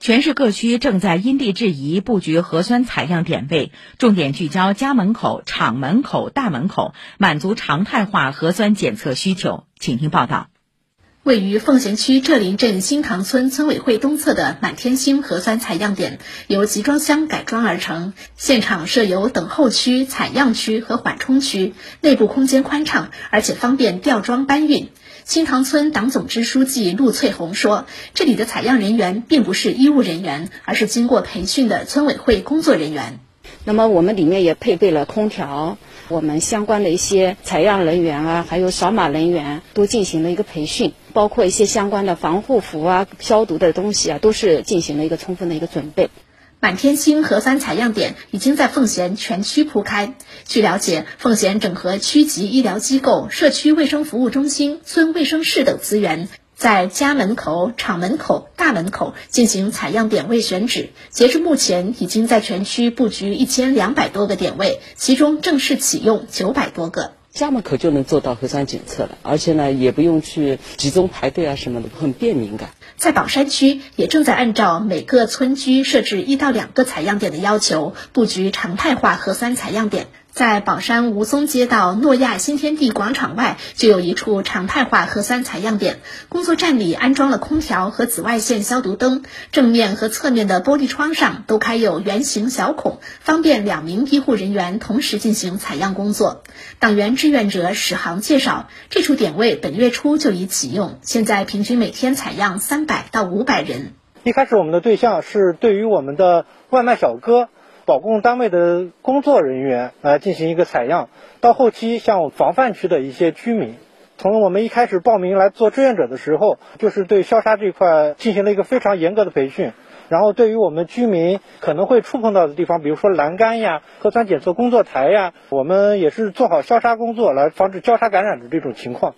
全市各区正在因地制宜布局核酸采样点位，重点聚焦家门口、厂门口、大门口，满足常态化核酸检测需求。请听报道。位于奉贤区浙林镇新塘村村委会东侧的满天星核酸采样点，由集装箱改装而成，现场设有等候区、采样区和缓冲区，内部空间宽敞，而且方便吊装搬运。新塘村党总支书记陆翠红说：“这里的采样人员并不是医务人员，而是经过培训的村委会工作人员。那么我们里面也配备了空调，我们相关的一些采样人员啊，还有扫码人员都进行了一个培训，包括一些相关的防护服啊、消毒的东西啊，都是进行了一个充分的一个准备。”满天星核酸采样点已经在奉贤全区铺开。据了解，奉贤整合区级医疗机构、社区卫生服务中心、村卫生室等资源，在家门口、厂门口、大门口进行采样点位选址。截至目前，已经在全区布局一千两百多个点位，其中正式启用九百多个。家门口就能做到核酸检测了，而且呢，也不用去集中排队啊什么的，很便民感。在宝山区，也正在按照每个村居设置一到两个采样点的要求，布局常态化核酸采样点。在宝山吴淞街道诺亚新天地广场外，就有一处常态化核酸采样点。工作站里安装了空调和紫外线消毒灯，正面和侧面的玻璃窗上都开有圆形小孔，方便两名医护人员同时进行采样工作。党员志愿者史航介绍，这处点位本月初就已启用，现在平均每天采样三百到五百人。一开始我们的对象是对于我们的外卖小哥。保供单位的工作人员来进行一个采样，到后期像防范区的一些居民，从我们一开始报名来做志愿者的时候，就是对消杀这块进行了一个非常严格的培训。然后对于我们居民可能会触碰到的地方，比如说栏杆呀、核酸检测工作台呀，我们也是做好消杀工作，来防止交叉感染的这种情况。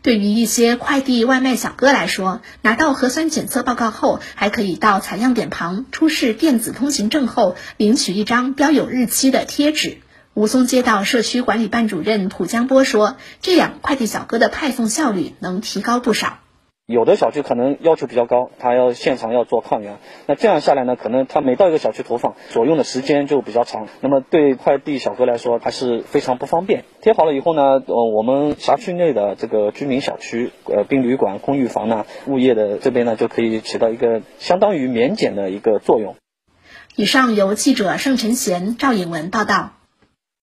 对于一些快递外卖小哥来说，拿到核酸检测报告后，还可以到采样点旁出示电子通行证后，领取一张标有日期的贴纸。吴淞街道社区管理办主任蒲江波说：“这样快递小哥的派送效率能提高不少。”有的小区可能要求比较高，他要现场要做抗原，那这样下来呢，可能他每到一个小区投放所用的时间就比较长，那么对快递小哥来说还是非常不方便。贴好了以后呢，呃，我们辖区内的这个居民小区、呃宾旅馆、公寓房呢，物业的这边呢，就可以起到一个相当于免检的一个作用。以上由记者盛晨贤、赵颖文报道。